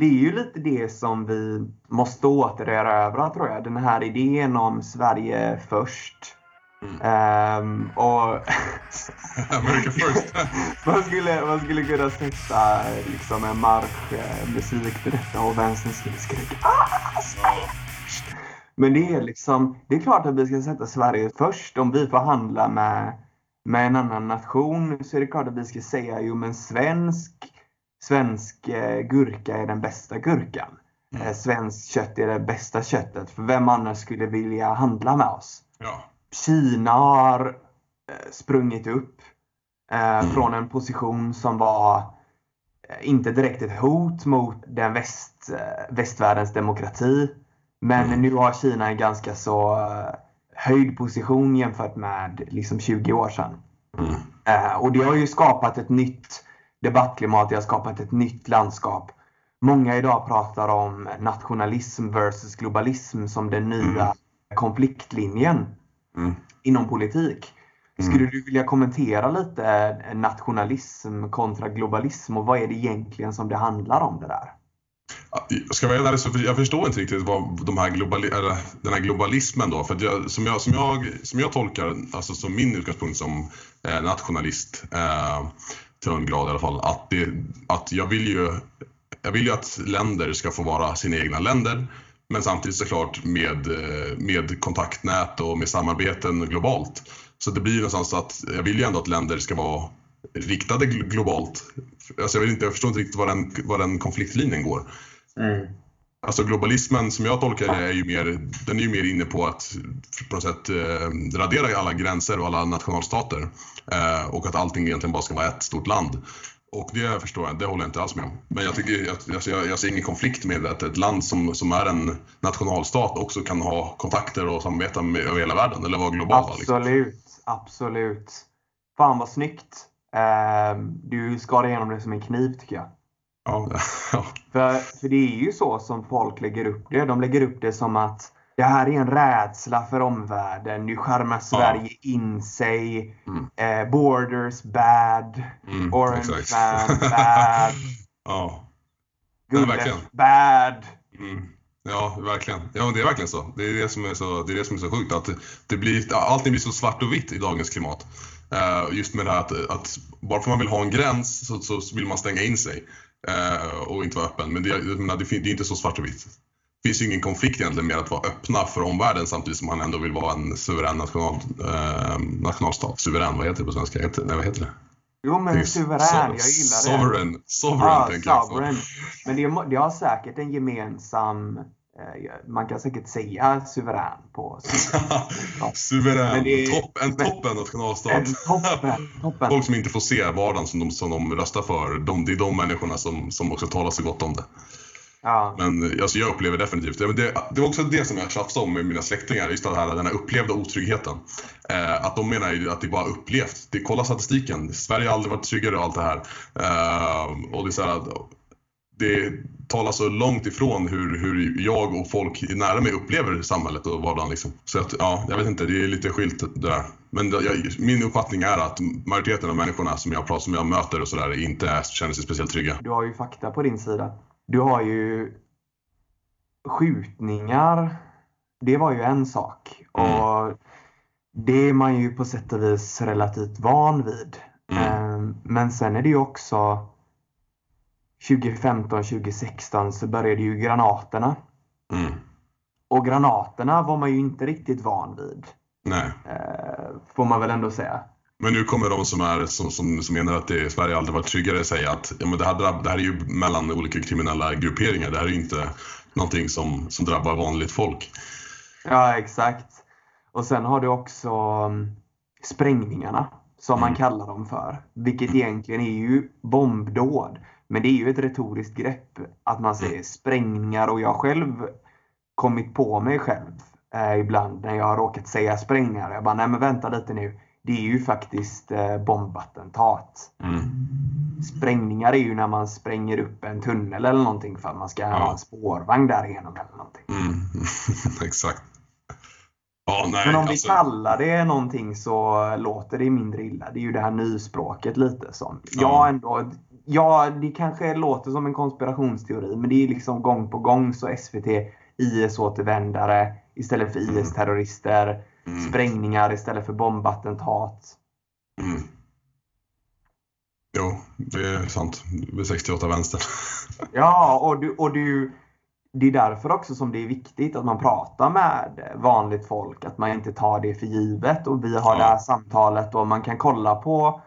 det är ju lite det som vi måste återerövra tror jag. Den här idén om Sverige först. Mm. Um, och America first. man, skulle, man skulle kunna sätta liksom, en marschmusik till detta och vänstern skulle skrika ah, Sverige först. Men det är liksom, det är klart att vi ska sätta Sverige först. Om vi förhandlar med, med en annan nation så är det klart att vi ska säga jo men svensk svensk eh, gurka är den bästa gurkan. Mm. Eh, svenskt kött är det bästa köttet. För vem annars skulle vilja handla med oss? Ja. Kina har eh, sprungit upp mm. från en position som var inte direkt ett hot mot den väst, västvärldens demokrati. Men mm. nu har Kina en ganska så höjd position jämfört med liksom 20 år sedan. Mm. Och det har ju skapat ett nytt debattklimat, det har skapat ett nytt landskap. Många idag pratar om nationalism versus globalism som den nya mm. konfliktlinjen mm. inom politik. Mm. Skulle du vilja kommentera lite nationalism kontra globalism och vad är det egentligen som det handlar om det där? Jag ska vara ärlig, så jag förstår inte riktigt vad de här globali den här globalismen då. För jag, som, jag, som, jag, som jag tolkar, alltså som min utgångspunkt som eh, nationalist, eh, till en grad i alla fall, att, det, att jag vill ju jag vill ju att länder ska få vara sina egna länder men samtidigt såklart med, eh, med kontaktnät och med samarbeten globalt. Så det blir ju någonstans att jag vill ju ändå att länder ska vara riktade globalt. Alltså jag, vill inte, jag förstår inte riktigt var den, var den konfliktlinjen går. Mm. Alltså globalismen som jag tolkar det är ju mer, den är ju mer inne på att på något sätt eh, radera alla gränser och alla nationalstater. Eh, och att allting egentligen bara ska vara ett stort land. Och det förstår jag, det håller jag inte alls med om. Men jag, tycker, alltså jag, jag ser ingen konflikt med att ett land som, som är en nationalstat också kan ha kontakter och samarbeta med, över hela världen eller vara globala. Liksom. Absolut, liksom. absolut. Fan vad snyggt. Eh, du skar igenom det som en kniv tycker jag. Ja. För, för det är ju så som folk lägger upp det. De lägger upp det som att det här är en rädsla för omvärlden. Nu skärmar Sverige ja. in sig. Mm. Eh, borders bad. Mm, Orange man bad. ja. Gullet bad. Mm. Ja, verkligen. Ja, det är verkligen så. Det är det som är så, det är, det som är så sjukt. Att det blir, allting blir så svart och vitt i dagens klimat. Uh, just med det här att, att bara för att man vill ha en gräns så, så vill man stänga in sig och inte vara öppen. Men det, det, det är inte så svart och vitt. Det finns ju ingen konflikt egentligen med att vara öppna för omvärlden samtidigt som man ändå vill vara en suverän national, uh, nationalstat. Suverän, vad heter det på svenska? Nej, vad heter det? Jo men suverän, so jag gillar det. Sovereign, sovereign ah, tänker sovereign. jag på. Men det, det har säkert en gemensam Eh, man kan säkert säga suverän på Suverän, det, Topp, en toppen nationalstat. En toppen, toppen. Folk som inte får se vardagen som de, som de röstar för, de, det är de människorna som, som också talar så gott om det. Ja. Men alltså, jag upplever definitivt det. Det, det var också det som jag tjafsade om med mina släktingar, just det här, den här upplevda otryggheten. Eh, att de menar ju att det bara upplevt. Det, kolla statistiken, Sverige har aldrig varit tryggare och allt det här. Eh, och det är så här, det talar så långt ifrån hur, hur jag och folk nära mig upplever samhället och vardagen. Liksom. Så att, ja, jag vet inte, det är lite skilt det där. Men jag, min uppfattning är att majoriteten av människorna som jag, pratar, som jag möter och sådär inte känner sig speciellt trygga. Du har ju fakta på din sida. Du har ju skjutningar. Det var ju en sak. Mm. Och det är man ju på sätt och vis relativt van vid. Mm. Ehm, men sen är det ju också 2015, 2016 så började ju granaterna. Mm. Och granaterna var man ju inte riktigt van vid. Nej. Eh, får man väl ändå säga. Men nu kommer de som, är, som, som, som menar att det, Sverige aldrig varit tryggare säga att ja, men det, här, det här är ju mellan olika kriminella grupperingar. Det här är ju inte någonting som, som drabbar vanligt folk. Ja, exakt. Och sen har du också um, sprängningarna som mm. man kallar dem för. Vilket egentligen är ju bombdåd. Men det är ju ett retoriskt grepp att man säger sprängningar och jag själv kommit på mig själv eh, ibland när jag har råkat säga sprängningar. Jag bara, nej men vänta lite nu. Det är ju faktiskt eh, bombattentat. Mm. Sprängningar är ju när man spränger upp en tunnel eller någonting för att man ska ja. ha en spårvagn därigenom eller någonting. Mm. Exakt. Ja, nej, Men om alltså... vi kallar det någonting så låter det mindre illa. Det är ju det här nyspråket lite som ja. jag ändå ja, det kanske låter som en konspirationsteori, men det är liksom gång på gång så SVT IS-återvändare istället för IS-terrorister. Mm. Sprängningar istället för bombattentat. Mm. Jo, det är sant. Det är 68 vänster. ja, och, du, och du, det är därför också som det är viktigt att man pratar med vanligt folk. Att man inte tar det för givet. Och vi har ja. det här samtalet och man kan kolla på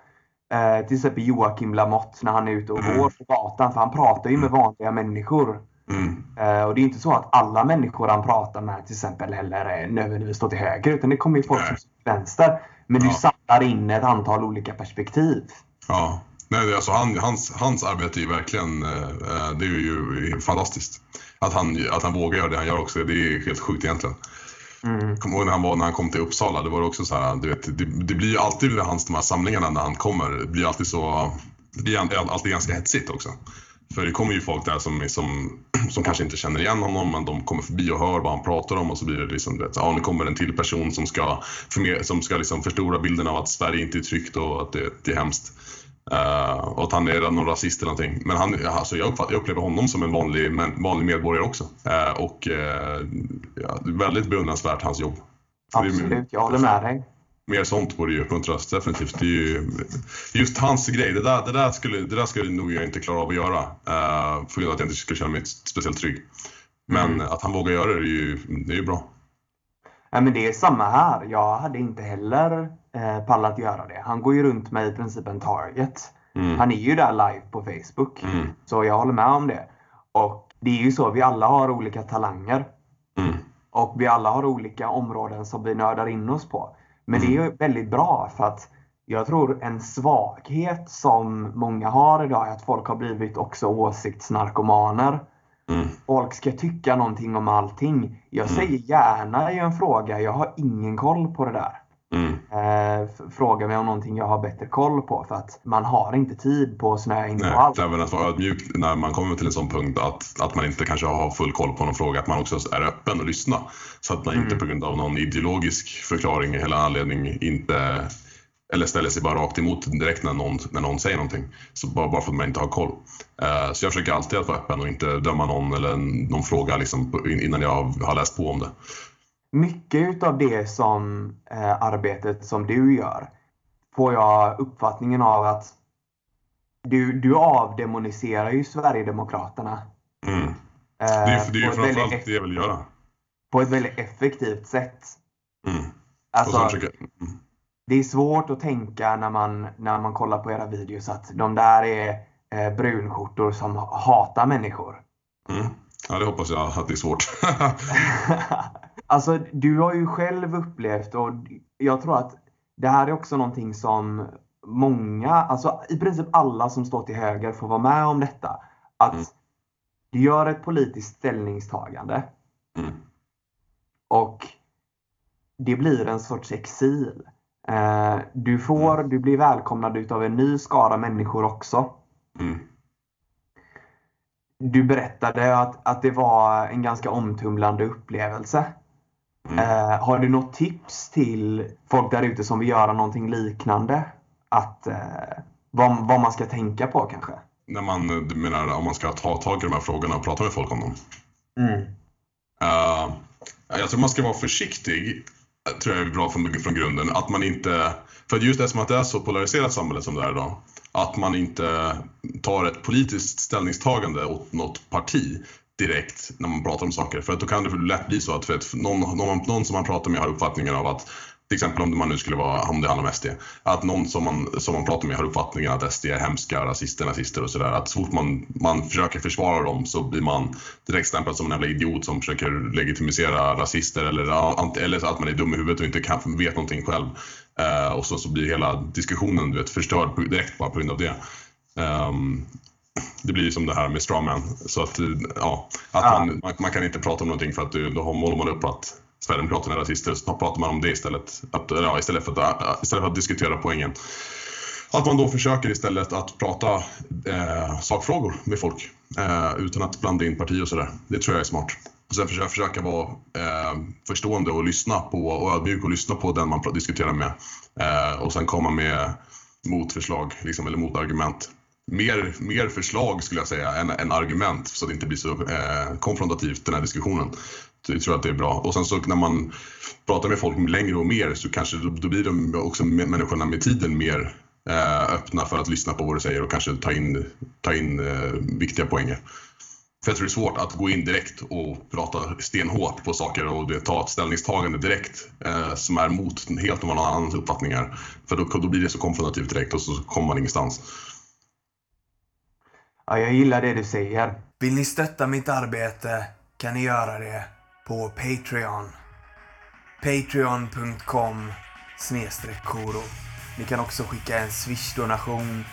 eh, till exempel Joakim Lamotte när han är ute och mm. går på gatan. För han pratar ju med mm. vanliga människor. Mm. Eh, och det är inte så att alla människor han pratar med till exempel heller nödvändigtvis står till höger. Utan det kommer ju folk som står till vänster. Men ja. du samlar in ett antal olika perspektiv. Ja. Nej, alltså han, hans, hans arbete är verkligen eh, eh, det är ju fantastiskt. Att han, att han vågar göra det han gör också, det är helt sjukt egentligen. Mm. Kommer ihåg när han, var, när han kom till Uppsala, det var också så här, du vet, det, det blir ju alltid vid hans de här samlingarna när han kommer, det blir alltid så, det blir alltid ganska hetsigt också. För det kommer ju folk där som, som, som kanske inte känner igen honom men de kommer förbi och hör vad han pratar om och så blir det liksom, vet, ja nu kommer en till person som ska, som ska liksom förstora bilden av att Sverige inte är tryggt och att det, det är hemskt. Uh, och att han är någon rasist eller någonting. Men han, alltså jag, uppfattar, jag upplever honom som en vanlig, vanlig medborgare också. Uh, och uh, ja, väldigt beundransvärt hans jobb. Absolut, jag håller med dig. Mer sånt borde ju uppmuntras definitivt. Det är ju, just hans grej, det där, det, där skulle, det där skulle nog jag inte klara av att göra. Uh, för att jag inte skulle känna mig speciellt trygg. Men mm. att han vågar göra det, är ju, det är ju bra. Ja, men det är samma här. Jag hade inte heller eh, pallat göra det. Han går ju runt med i princip en target. Mm. Han är ju där live på Facebook. Mm. Så jag håller med om det. Och det är ju så, vi alla har olika talanger. Mm. Och vi alla har olika områden som vi nördar in oss på. Men det är ju väldigt bra för att jag tror en svaghet som många har idag är att folk har blivit också åsiktsnarkomaner. Mm. Folk ska tycka någonting om allting. Jag mm. säger gärna i en fråga, jag har ingen koll på det där. Mm. Eh, fråga mig om någonting jag har bättre koll på för att man har inte tid på att snöa in på allt. Även att vara ödmjuk när man kommer till en sån punkt att, att man inte kanske har full koll på någon fråga, att man också är öppen och lyssna. Så att man inte mm. på grund av någon ideologisk förklaring eller anledning inte eller ställer sig bara rakt emot direkt när någon, när någon säger någonting. Så bara, bara för att man inte har koll. Uh, så jag försöker alltid att vara öppen och inte döma någon eller någon fråga liksom, innan jag har läst på om det. Mycket av det som eh, arbetet som du gör får jag uppfattningen av att du, du avdemoniserar ju Sverigedemokraterna. Mm. Eh, det är, det är ju framförallt det jag vill göra. På ett väldigt effektivt sätt. Mm. Alltså, mm det är svårt att tänka när man, när man kollar på era videos att de där är eh, brunskjortor som hatar människor. Mm. Ja, det hoppas jag att det är svårt. alltså, du har ju själv upplevt och jag tror att det här är också någonting som många, alltså i princip alla som står till höger får vara med om detta. Att mm. du gör ett politiskt ställningstagande. Mm. Och det blir en sorts exil. Eh, du, får, mm. du blir välkomnad utav en ny skara människor också. Mm. Du berättade att, att det var en ganska omtumlande upplevelse. Mm. Eh, har du något tips till folk där ute som vill göra någonting liknande? Att, eh, vad, vad man ska tänka på kanske? När man, du menar om man ska ta tag i de här frågorna och prata med folk om dem? Uh, jag tror man ska vara försiktig tror jag är bra från, från grunden. Att man inte, för just det som att det är så polariserat samhälle som det är idag, att man inte tar ett politiskt ställningstagande åt något parti direkt när man pratar om saker. För att då kan det lätt bli så att, att någon, någon, någon som man pratar med har uppfattningen av att till exempel om man nu skulle vara, om det handlar om SD, att någon som man, som man pratar med har uppfattningen att SD är hemska rasister, nazister och sådär. Att så fort man, man försöker försvara dem så blir man direkt stämplad som en jävla idiot som försöker legitimisera rasister eller, eller att man är dum i huvudet och inte kan, vet någonting själv. Uh, och så, så blir hela diskussionen du vet, förstörd direkt bara på grund av det. Um, det blir som det här med strawman. Så att, ja, att ja. Man, man, man, kan inte prata om någonting för att då målar man upp att Sverigedemokraterna är rasister så pratar man om det istället. Att, ja, istället, för att, äh, istället för att diskutera poängen. Att man då försöker istället att prata eh, sakfrågor med folk eh, utan att blanda in parti och sådär. Det tror jag är smart. Och sen försöka, försöka vara eh, förstående och lyssna på och ödmjuk och lyssna på den man diskuterar med. Eh, och sen komma med motförslag liksom, eller motargument mer, mer förslag skulle jag säga än, än argument så att det inte blir så eh, konfrontativt den här diskussionen. Jag tror att det är bra. Och sen så när man pratar med folk längre och mer så kanske då, blir de också människorna med tiden mer eh, öppna för att lyssna på vad du säger och kanske ta in, ta in eh, viktiga poänger. För jag tror det är svårt att gå in direkt och prata stenhårt på saker och det, ta ett ställningstagande direkt eh, som är mot helt någon annans uppfattningar. För då, då blir det så konfrontativt direkt och så kommer man ingenstans. Ja, jag gillar det du säger. Vill ni stötta mitt arbete kan ni göra det på Patreon. Patreon.com snedstreck koro. Ni kan också skicka en Swish-donation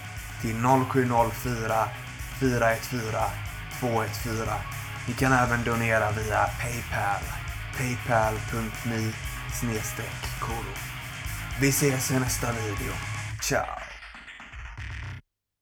till 0704 414 214. Ni kan även donera via Paypal. Paypal.me snedstreck koro. Vi ses i nästa video. Ciao!